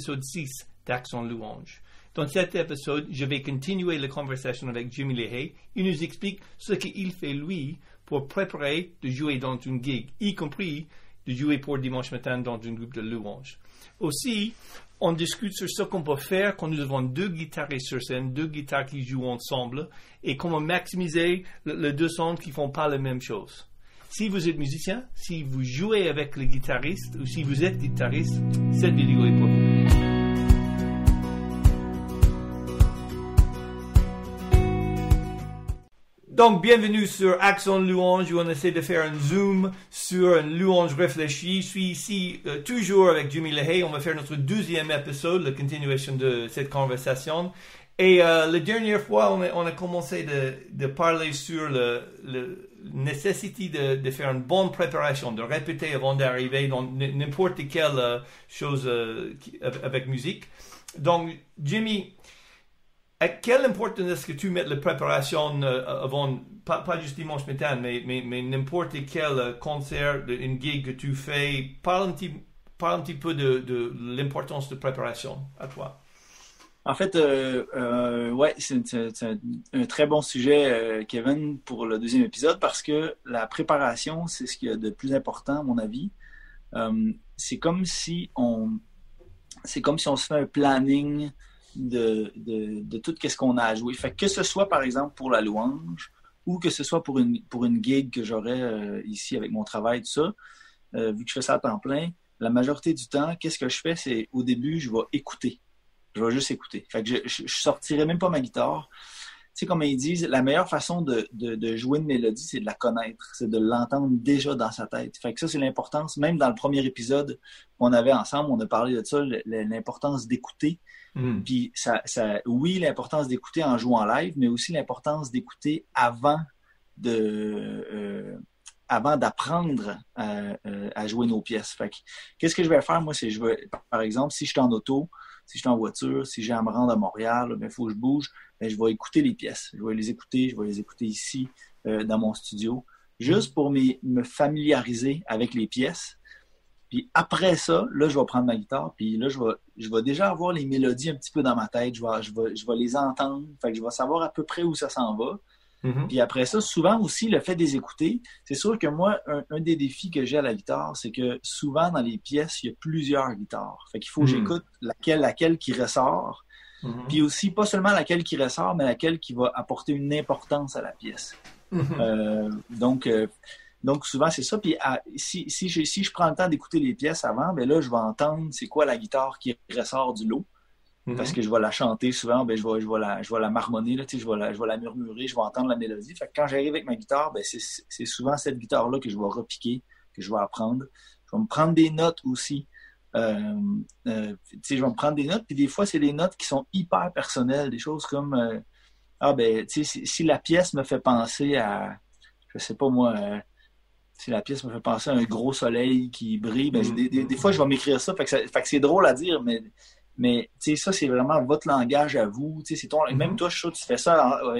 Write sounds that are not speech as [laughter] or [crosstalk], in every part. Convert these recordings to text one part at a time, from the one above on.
l'épisode 6 d'Action Louange. Dans cet épisode, je vais continuer la conversation avec Jimmy Lehay. Il nous explique ce qu'il fait lui pour préparer de jouer dans une gig, y compris de jouer pour dimanche matin dans un groupe de louange. Aussi, on discute sur ce qu'on peut faire quand nous avons deux guitaristes sur scène, deux guitares qui jouent ensemble, et comment maximiser les deux sons qui font pas la même chose. Si vous êtes musicien, si vous jouez avec les guitaristes, ou si vous êtes guitariste, cette vidéo est pour vous. Donc, bienvenue sur Accent Louange où on essaie de faire un zoom sur une louange réfléchie. Je suis ici euh, toujours avec Jimmy Lehay. On va faire notre deuxième épisode, la continuation de cette conversation. Et euh, la dernière fois, on a, commencé de, parler sur la nécessité de, de, faire une bonne préparation, de répéter avant d'arriver dans n'importe quelle euh, chose avec musique. Donc, Jimmy, à quelle importance est-ce que tu mets la préparation euh, avant, pas, juste dimanche matin, mais, mais, n'importe quel euh, concert, une gig que tu fais, parle un petit, parle un petit peu de, de l'importance de préparation à toi. En fait, euh, ouais, c'est un, très bon sujet, Kevin, pour le deuxième épisode, parce que la préparation, c'est ce qu'il y a de plus important, à mon avis. C'est comme si on, c'est comme si on se fait un planning de, de, de tout ce qu'on a à jouer. Fait que, ce soit, par exemple, pour la louange ou que ce soit pour une, pour une gig que j'aurais euh, ici avec mon travail, tout ça, euh, vu que je fais ça à temps plein, la majorité du temps, qu'est-ce que je fais? C'est au début, je vais écouter. Je vais juste écouter. Fait que je, je, je sortirai même pas ma guitare sais, comme ils disent, la meilleure façon de, de, jouer une mélodie, c'est de la connaître, c'est de l'entendre déjà dans sa tête. Fait que ça, c'est l'importance. Même dans le premier épisode qu'on avait ensemble, on a parlé de ça, l'importance d'écouter. Hmm. Puis ça, ça, oui, l'importance d'écouter en jouant live, mais aussi l'importance d'écouter avant de euh, avant d'apprendre à, euh, à, jouer nos pièces. Fait que, qu'est-ce que je vais faire, moi, c'est je vais, par exemple, si je suis en auto, si je suis en voiture, si j'ai à me rendre à Montréal, il faut que je bouge, ben, je vais écouter les pièces. Je vais les écouter, je vais les écouter ici, euh, dans mon studio, juste pour me, familiariser avec les pièces. Puis après ça, là, je vais prendre ma guitare, puis là, je vais, je vais déjà avoir les mélodies un petit peu dans ma tête. Je vais, je vais, je vais les entendre. Fait que je vais savoir à peu près où ça s'en va. Mm-hmm. Puis après ça, souvent aussi, le fait de les écouter, c'est sûr que moi, un, des défis que j'ai à la guitare, c'est que souvent dans les pièces, il y a plusieurs guitares. Fait qu'il faut que mm. j'écoute laquelle, laquelle qui ressort. Mm-hmm. Puis aussi, pas seulement laquelle qui ressort, mais laquelle qui va apporter une importance à la pièce. Mm-hmm. Euh, donc, euh, donc souvent, c'est ça. Puis si, si, je, si je prends le temps d'écouter les pièces avant, ben là, je vais entendre c'est quoi la guitare qui ressort du lot. Parce mhm. que je vais la chanter souvent, ben, je, vais, je, vais la, je vais la marmonner, là, je, vais la, je vais la murmurer, je vais entendre la mélodie. Fait que quand j'arrive avec ma guitare, ben, c'est souvent cette guitare-là que je vais repiquer, que je vais apprendre. Je vais me prendre des notes aussi. Euh, euh, je vais me prendre des notes, puis des fois, c'est des notes qui sont hyper personnelles, des choses comme euh, Ah ben, si, si la pièce me fait penser à je sais pas moi, si la pièce me fait penser à un gros soleil qui brille, ben, mhm. des, des, des, fois je vais m'écrire ça, fait que, ça, fait que c'est drôle à dire, mais mais ça, c'est vraiment votre langage à vous. C'est ton, mm -hmm. Même toi, je tu fais ça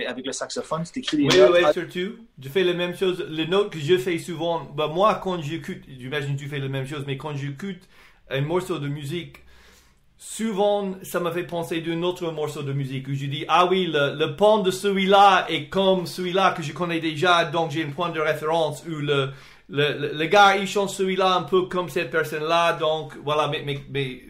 avec le saxophone, tu t'écris des oui, notes. Oui, oui, surtout. Je fais la même chose. Les notes que je fais souvent, bah, moi, quand j'écoute, j'imagine que tu fais la même chose, mais quand j'écoute un morceau de musique, souvent, ça me fait penser d'un autre morceau de musique où je dis, ah oui, le, le pont de celui-là est comme celui-là que je connais déjà, donc j'ai un point de référence, ou le, le, le, gars, il chante celui-là un peu comme cette personne-là, donc voilà, mais, mais, mais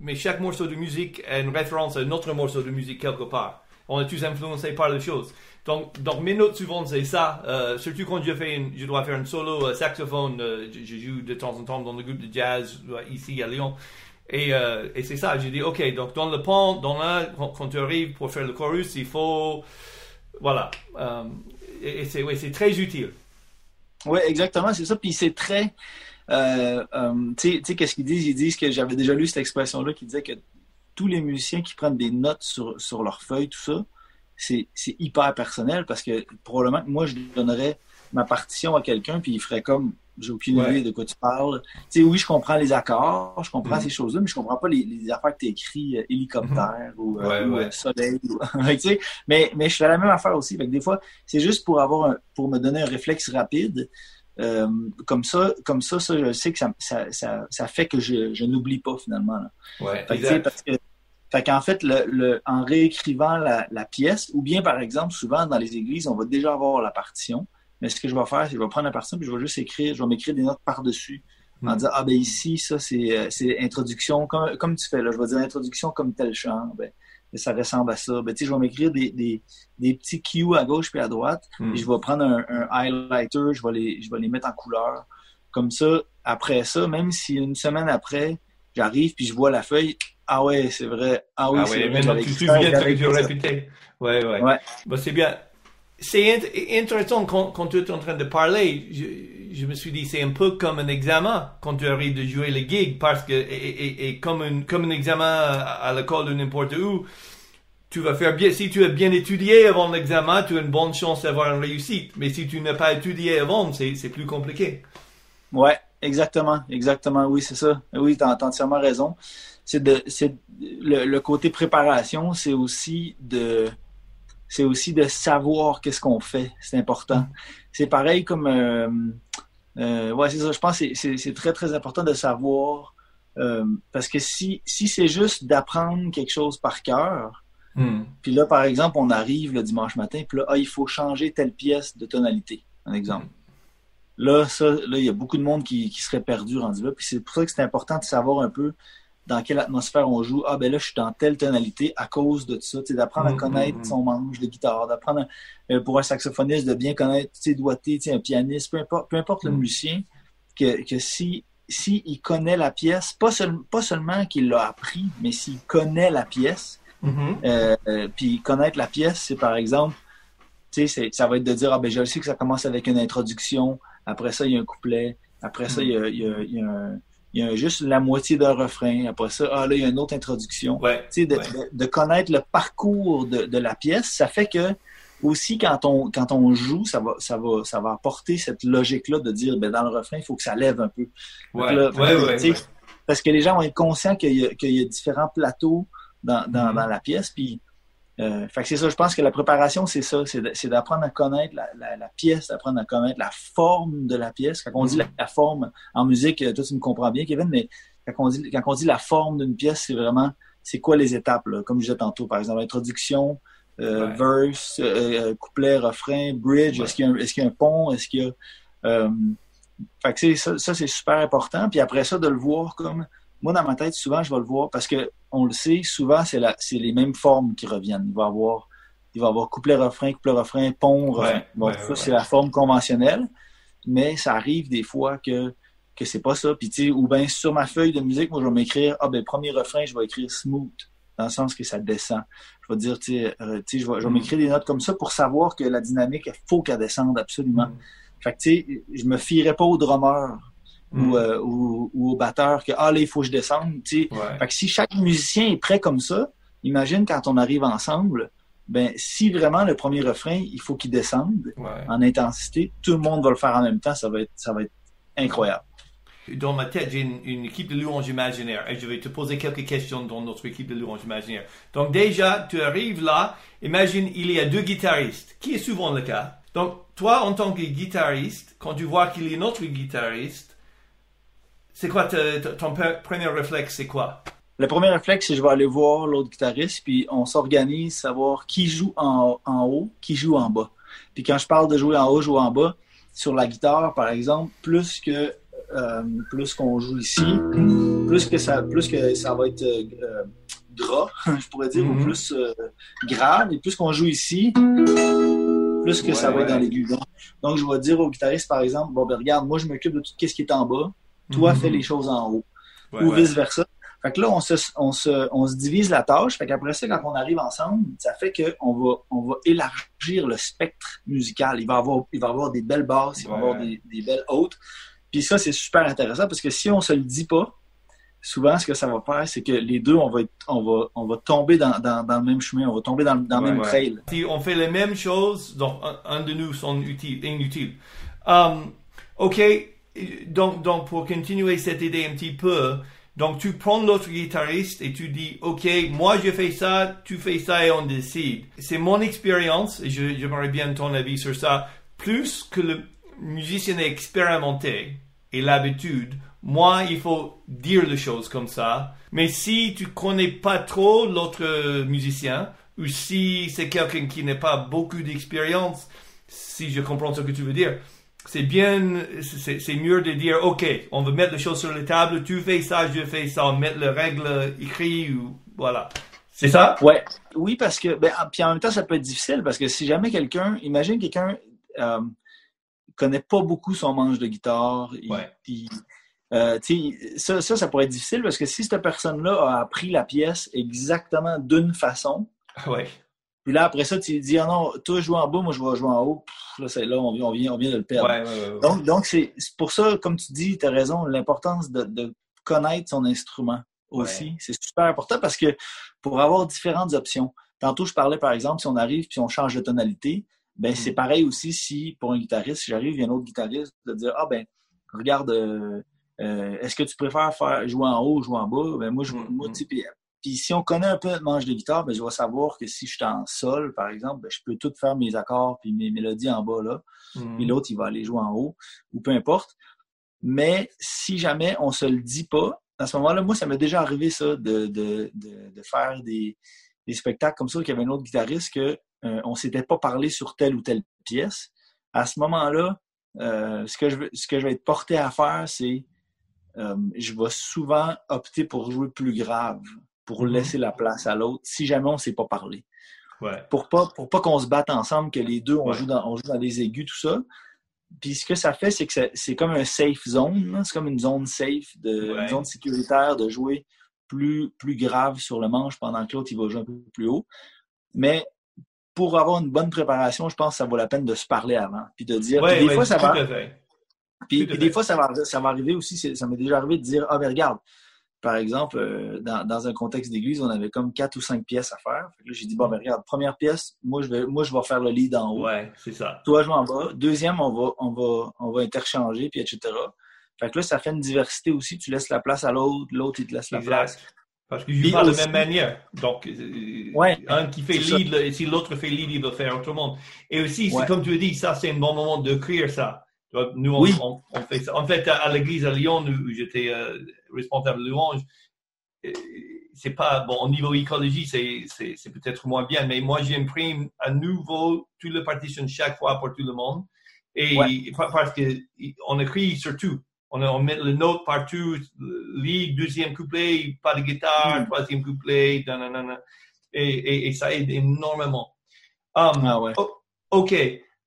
mais chaque morceau de musique est une référence à un autre morceau de musique quelque part. On est tous influencés par les choses. Donc, donc mes notes souvent c'est ça. Euh, surtout quand je fais, je dois faire un solo euh, saxophone, euh, je, joue de temps en temps dans le groupe de jazz ici à Lyon. Et, c'est ça. J'ai dit ok. Donc dans le pont, dans la, quand, tu arrives pour faire le chorus, il faut, voilà. et, et c'est très utile. Oui, exactement, c'est ça. Puis c'est très tu sais, qu'est-ce qu'ils disent? Ils disent que j'avais déjà lu cette expression-là qui disait que tous les musiciens qui prennent des notes sur, sur leur feuille, tout ça, c'est hyper personnel parce que probablement moi, je donnerais ma partition à quelqu'un puis il ferait comme j'ai aucune idée de quoi tu parles. Tu sais, oui, je comprends les accords, je comprends mm-hmm. ces choses-là, mais je comprends pas les, les affaires que tu écris euh, hélicoptère ou, euh, soleil. [laughs] tu sais, mais, mais je fais la même affaire aussi. Fait que des fois, c'est juste pour avoir un, pour me donner un réflexe rapide. Euh, comme ça, comme ça, ça, je sais que ça, ça, ça, fait que je, je n'oublie pas finalement. Là. Ouais, Fait que, parce que, fait qu'en fait, le, le, en réécrivant la, la pièce, ou bien par exemple, souvent dans les églises, on va déjà avoir la partition. Mais ce que je vais faire, c'est que je vais prendre la partition puis je vais juste écrire, je vais m'écrire des notes par-dessus. En Mm. disant, ah ben ici, ça c'est euh, c'est introduction, comme, comme tu fais là, je vais dire introduction comme tel chant, ben, ça ressemble à ça. Ben, tu sais, je vais m'écrire des, des, des petits cues à gauche puis à droite, Hmm. et je vais prendre un, un highlighter, je vais, les, je vais les mettre en couleur. Comme ça, après ça, même si une semaine après, j'arrive puis je vois la feuille, ah ouais, c'est vrai, ah oui, Ah c'est ouais, vrai, maintenant tu te souviens de ce j'avais que tu répétais. Ouais, ouais. Ouais. Bah, c'est bien. C'est int- intéressant quand, quand tu es en train de parler. Je, je me suis dit, c'est un peu comme un examen quand tu arrives de jouer le gig parce que, et, et- et comme, un, comme un examen à, à l'école ou n'importe où, tu vas faire bien. Si tu as bien étudié avant l'examen, tu as une bonne chance d'avoir une réussite. Mais si tu n'as pas étudié avant, c'est plus compliqué. Ouais, exactement, exactement, oui, c'est ça. Oui, t'as as entièrement raison. C'est de, c'est le, le côté préparation, c'est aussi de, c'est aussi de savoir qu'est-ce qu'on fait. C'est important. C'est pareil comme, euh, euh, ouais, c'est ça. Je pense que c'est- très très important de savoir euh, parce que si si c'est juste d'apprendre quelque chose par cœur, Hmm. puis là par exemple on arrive le dimanche matin, puis là ah, il faut changer telle pièce de tonalité, un exemple. Là, ça, là, il y a beaucoup de monde qui, qui serait perdu rendu là. Puis c'est pour ça que c'est important de savoir un peu dans quelle atmosphère on joue. Ah, ben là, je suis dans telle tonalité à cause de ça. D'apprendre à Mhm, connaître mhm. son manche de guitare, d'apprendre euh, pour un saxophoniste de bien connaître ses doigtés, tu sais, un pianiste, peu importe, peu importe le Mhm. musicien, que, que si, si il connaît la pièce, pas, seul, pas seulement qu'il l'a appris, mais s'il connaît la pièce, Mhm. euh, euh, puis connaître la pièce, c'est par exemple, tu sais, ça va être de dire, ah ben je sais que ça commence avec une introduction, après ça il y a un couplet, après ça Mm. il y a, il y a- il y a un- il y a juste la moitié d'un refrain, après ça, ah là il y a une autre introduction. Ouais. Tu sais, de, Ouais. de- de connaître le parcours de, de la pièce, ça fait que aussi quand on quand on joue, ça va ça va ça va apporter cette logique là de dire ben dans le refrain il faut que ça lève un peu. Ouais. Là. Parce que les gens vont être conscients qu'il y, a- qu'il y a différents plateaux dans, dans, Mhm. dans la pièce. Puis, euh, fait que c'est ça, je pense que la préparation, c'est ça, c'est d'apprendre à connaître la, la, la pièce, d'apprendre à connaître la forme de la pièce. Quand on dit la, Mhm. la forme en musique, euh, toi tu me comprends bien, Kevin, mais quand on dit, quand on dit la forme d'une pièce, c'est vraiment, c'est quoi les étapes, là? comme je disais tantôt, par exemple, introduction, euh, Ouais. verse, euh, couplet, refrain, bridge, Ouais. est-ce qu'il y, a un- est-ce qu'il y a un pont, est-ce qu'il y a... fait que c'est- ça, ça c'est super important. Puis après ça, de le voir comme... Moi, dans ma tête, souvent, je vais le voir parce que on le sait, souvent, c'est la, c'est les mêmes formes qui reviennent. Il va y avoir, il va avoir couplet-refrain, couplet-refrain, pont, refrain. Ouais, Bon, ouais, ça, ouais, c'est la forme conventionnelle. Mais ça arrive des fois que, que c'est pas ça. Puis, tu sais, ou bien sur ma feuille de musique, moi, je vais m'écrire, ah, ben, premier refrain, je vais écrire smooth, dans le sens que ça descend. Je vais dire, tu sais, euh, vais, je vais Mm. m'écrire des notes comme ça pour savoir que la dynamique, il faut qu'elle descende absolument. Mm. Fait que, tu sais, je me fierais pas au drummer Mm. ou, euh, ou, ou au batteur que, ah, là, il faut que je descende, tu sais. Ouais. Fait que si chaque musicien est prêt comme ça, imagine quand on arrive ensemble, ben, si vraiment le premier refrain, il faut qu'il descende Ouais. en intensité, tout le monde va le faire en même temps, ça va être, ça va être incroyable. Dans ma tête, j'ai une, une équipe de louanges imaginaires et je vais te poser quelques questions dans notre équipe de louanges imaginaires. Donc déjà, tu arrives là, imagine il y a deux guitaristes, qui est souvent le cas? Donc toi, en tant que guitariste, quand tu vois qu'il y a un autre guitariste, c'est quoi ton premier réflexe, c'est quoi? Le premier réflexe, c'est que je vais aller voir l'autre guitariste, puis on s'organise, savoir qui joue en, en haut, qui joue en bas. Puis quand je parle de jouer en haut, jouer en bas, sur la guitare, par exemple, plus que euh, plus qu'on joue ici, plus que ça, plus que ça va être euh, gras, [laughs] je pourrais dire, ou plus euh, grave, et plus qu'on joue ici, plus que Ouais, ça va être dans l'aigu. Donc, donc, je vais dire au guitariste, par exemple, bon, ben regarde, moi, je m'occupe de tout ce qui est en bas, toi, Mhm. fais les choses en haut Ouais, ou ouais. vice-versa. Fait que là, on se, on, se, on se divise la tâche. Fait qu'après ça, quand on arrive ensemble, ça fait qu'on va, on va élargir le spectre musical. Il va avoir, il va avoir des belles basses, il va avoir des, des belles hautes. Puis ça, c'est super intéressant parce que si on se le dit pas, souvent, ce que ça va faire, c'est que les deux, on va, être- on va, on va tomber dans, dans, dans le même chemin, on va tomber dans, dans le Ouais, même ouais. trail. Si on fait les mêmes choses, donc un, un de nous sont utiles, inutiles. Um, ok, donc, donc pour continuer cette idée un petit peu, donc tu prends l'autre guitariste et tu dis, ok, moi je fais ça, tu fais ça et on décide. C'est mon expérience et j'aimerais bien ton avis sur ça. Plus que le musicien expérimenté et l'habitude, moi, il faut dire les choses comme ça. Mais si tu connais pas trop l'autre musicien, ou si c'est quelqu'un qui n'a pas beaucoup d'expérience, si je comprends ce que tu veux dire, c'est bien, c'est mieux de dire, OK, on va mettre les choses sur la table, tu fais ça, je fais ça, mettre les règles écrites, ou voilà. C'est ça? Ouais. Oui, parce que, ben, puis en même temps, ça peut être difficile parce que si jamais quelqu'un, imagine quelqu'un euh, connaît pas beaucoup son manche de guitare, ouais. euh, ça, ça, ça pourrait être difficile parce que si cette personne-là a appris la pièce exactement d'une façon, ouais. Puis là, après ça, tu dis, ah non, toi, joue en bas, moi, je vais jouer en haut. là, là on, vient, on, vient, on vient de le perdre. donc, donc c'est pour ça, comme tu dis, tu as raison, l'importance de, de, connaître son instrument aussi. C'est super important parce que pour avoir différentes options. Tantôt, je parlais, par exemple, si on arrive puis on change de tonalité, ben c'est mm. pareil aussi si, pour un guitariste, si j'arrive, il y a un autre guitariste, de dire, ah ben, regarde, euh, euh, est-ce que tu préfères faire jouer en haut ou jouer en bas? Ben moi, je, mm, moi mm. Puis si on connaît un peu notre manche de guitare, ben, je vais savoir que si je suis en sol, par exemple, ben, je peux tout faire mes accords puis mes mélodies en bas là. Mm. Puis l'autre, il va aller jouer en haut, ou peu importe. Mais si jamais on se le dit pas, à ce moment-là, moi, ça m'est déjà arrivé ça, de, de, de, faire des, des, spectacles comme ça, qu'il y avait un autre guitariste que euh, on s'était pas parlé sur telle ou telle pièce. À ce moment-là, euh, ce, que je, ce que je vais être porté à faire, c'est euh, je vais souvent opter pour jouer plus grave pour mhm. laisser la place à l'autre si jamais on ne s'est pas parlé. Pour pas, pour pas qu'on se batte ensemble, que les deux, on, joue dans, on joue dans les aigus, tout ça. Puis ce que ça fait, c'est que c'est comme un safe zone. C'est comme une zone safe, de, une zone sécuritaire de jouer plus, plus grave sur le manche pendant que l'autre il va jouer un peu plus haut. Mais pour avoir une bonne préparation, je pense que ça vaut la peine de se parler avant. Puis de dire. des fois, ça va. Puis, des fois, ça va, ça va arriver aussi, ça m'est déjà arrivé de dire Ah, mais regarde, par exemple, euh, dans, un contexte d'église, on avait comme quatre ou cinq pièces à faire. j'ai dit, bon, ben, regarde, première pièce, moi, je vais, moi, je vais faire le lead en haut. Ouais, c'est ça. Toi, je en bas. Deuxième, on va, on va, on va interchanger, puis etc. Fait que là, ça fait une diversité aussi. Tu laisses la place à l'autre, l'autre, il te laisse la place. Parce que je pas de la même manière. Donc, euh, ouais, un qui fait lead, et si l'autre fait lead, il va faire autrement. Et aussi, c'est comme tu as dit, ça, c'est un bon moment d'écrire ça. Nous, on, on, fait ça. En fait, à, l'église à Lyon, où j'étais euh, responsable de louange, euh, c'est pas, bon, au niveau écologie, c'est peut-être moins bien, mais moi, j'imprime à nouveau toutes les partitions chaque fois pour tout le monde. Et parce qu'on écrit surtout. On, on, met le note partout, lead, deuxième couplet, pas de guitare, mm. troisième couplet, et, et, ça aide énormément. Um, ah ouais. OK.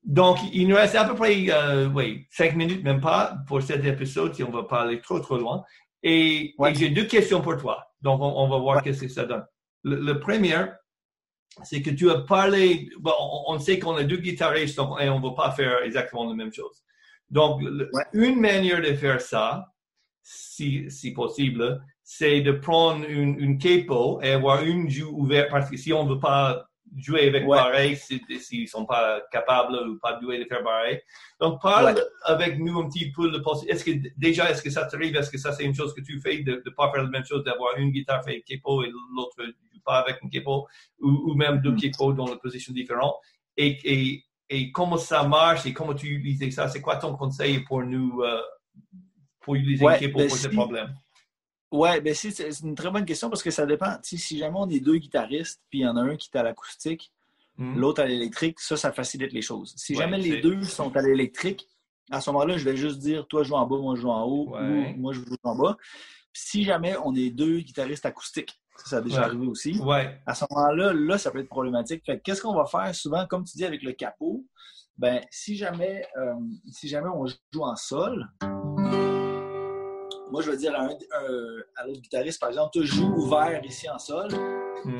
Donc, il nous reste à peu près euh, oui, cinq minutes, même pas, pour cet épisode, si on va pas aller trop, trop loin. Et, j'ai deux questions pour toi. Donc, on, va voir qu'est-ce que ça donne. Le, premier, c'est que tu as parlé, bon, on, sait qu'on a deux guitaristes et on ne va pas faire exactement la même chose. Donc, une manière de faire ça, si, si possible, c'est de prendre une, une capo et avoir une joue ouverte parce que si on ne veut pas jouer avec pareil s'ils ne sont pas capables ou pas doués de faire pareil. Donc, parle avec nous un petit peu de Est-ce que déjà, est-ce que ça t'arrive? Est-ce que ça, c'est une chose que tu fais de ne pas faire la même chose, d'avoir une guitare fait capo et l'autre pas avec une capo ou, même deux mm. dans des positions différentes? Et, et, et, comment ça marche et comment tu utilises ça? C'est quoi ton conseil pour nous, euh, pour utiliser ouais, capo ben pour ce problème? Oui, ben c'est une très bonne question parce que ça dépend. si jamais on est deux guitaristes, puis il y en a un qui est à l'acoustique, hmm. l'autre à l'électrique, ça, ça facilite les choses. Si jamais les deux sont à l'électrique, à ce moment-là, je vais juste dire toi joue en bas, moi je joue en haut, ou moi je joue en bas. Si jamais on est deux guitaristes acoustiques, ça, ça a déjà arrivé aussi. À ce moment-là, là, ça peut être problématique. qu'est-ce qu'on va faire souvent, comme tu dis avec le capot? Ben, si jamais, euh, si jamais on joue en sol, moi, je vais dire à, un, l'autre guitariste, par exemple, tu joues ouvert ici en sol. Mhm.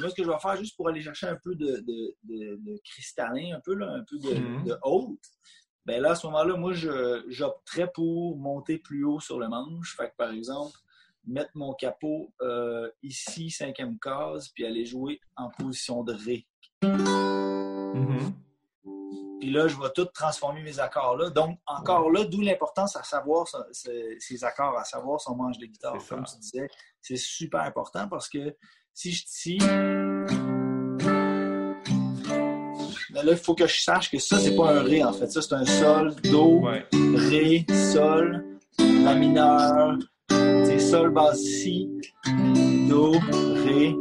moi, ce que je vais faire, juste pour aller chercher un peu de, cristallin, un peu, là, un peu de, mhm. haute, ben là, à ce moment-là, moi, j'opterais pour monter plus haut sur le manche. Fait que, par exemple, mettre mon capot euh, ici, cinquième case, puis aller jouer en position de Ré. Mhm. Puis là, je vais tout transformer mes accords-là. Donc, encore là, d'où l'importance à savoir ces accords, à savoir son manche de guitare. Comme tu disais, c'est super important parce que si je mais là, il faut que je sache que ça, c'est pas un Ré, en fait. Ça, c'est un Sol, Do, Ré, Sol, La mineur, c'est Sol, basse, Si, Do, Ré,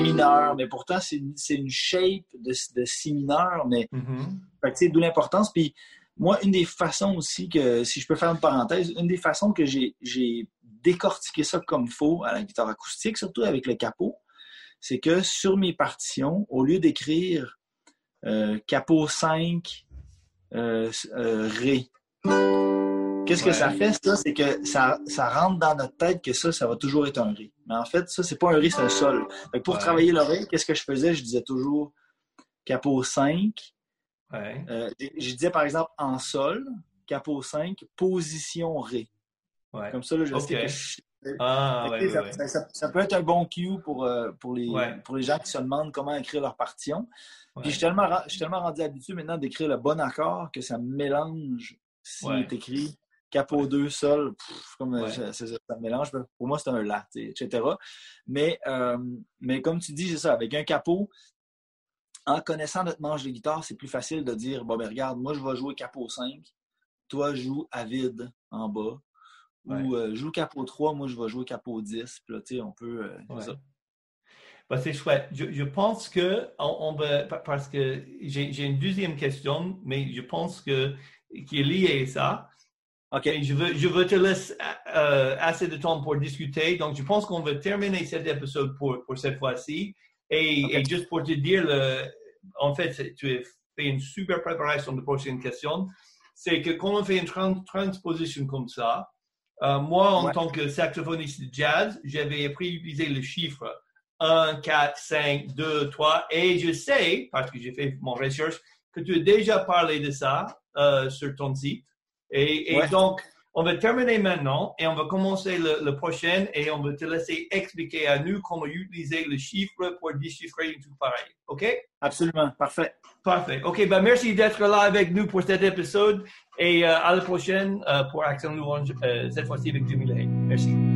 Mi mineur. Mais pourtant, c'est une shape de, de Si mineur, mais mm-hmm. d'où l'importance. Puis moi, une des façons aussi que, si je peux faire une parenthèse, une des façons que j'ai décortiqué ça comme faux à la guitare acoustique, surtout avec le capot, c'est que sur mes partitions, au lieu d'écrire euh, capot 5 euh, euh, Ré, qu'est-ce que ça fait, ça? C'est que ça, rentre dans notre tête que ça, ça va toujours être un Ré. Mais en fait, ça, c'est pas un Ré, c'est un Sol. pour travailler le Ré, qu'est-ce que je faisais? Je disais toujours capot 5. je disais par exemple en Sol, capot 5, position Ré. Comme ça, là, je sais que je ah, ça, peut être un bon cue pour, euh, pour, les, pour les gens qui se demandent comment écrire leur partition. Puis je suis tellement, tellement rendu habitué maintenant d'écrire le bon accord que ça mélange s'il est écrit capot 2, sol, comme euh, ça, mélange. Pour moi, c'est un lat, etc. Mais, euh, mais comme tu dis, c'est ça, avec un capot, en connaissant notre manche de guitare, c'est plus facile de dire bon, ben regarde, moi, je vais jouer capot 5, toi, joue à vide en bas ou euh, joue capot 3, moi je vais jouer capot 10. Puis là, tu sais, on peut. Euh, ça. Ben, c'est chouette. Je, pense que on, va, parce que j'ai une deuxième question, mais je pense que qui est liée à ça. OK. je veux, je veux te laisser euh, assez de temps pour discuter. Donc, je pense qu'on va terminer cet épisode pour, pour cette fois-ci. Et, juste pour te dire, en fait, tu as fait une super préparation de prochaine question. C'est que quand on fait une transposition comme ça, euh, moi, en tant que saxophoniste de jazz, j'avais appris à utiliser le chiffre 1, 4, 5, 2, 3. Et je sais, parce que j'ai fait mon recherche, que tu as déjà parlé de ça euh, sur ton site. Et, donc, on va terminer maintenant et on va commencer le, prochain et on va te laisser expliquer à nous comment utiliser le chiffre pour déchiffrer tout pareil. OK? Absolument. Parfait. Parfait. OK. Ben, merci d'être là avec nous pour cet épisode et euh, à la prochaine euh, pour Action Louange, euh, cette fois-ci avec 2000 Merci.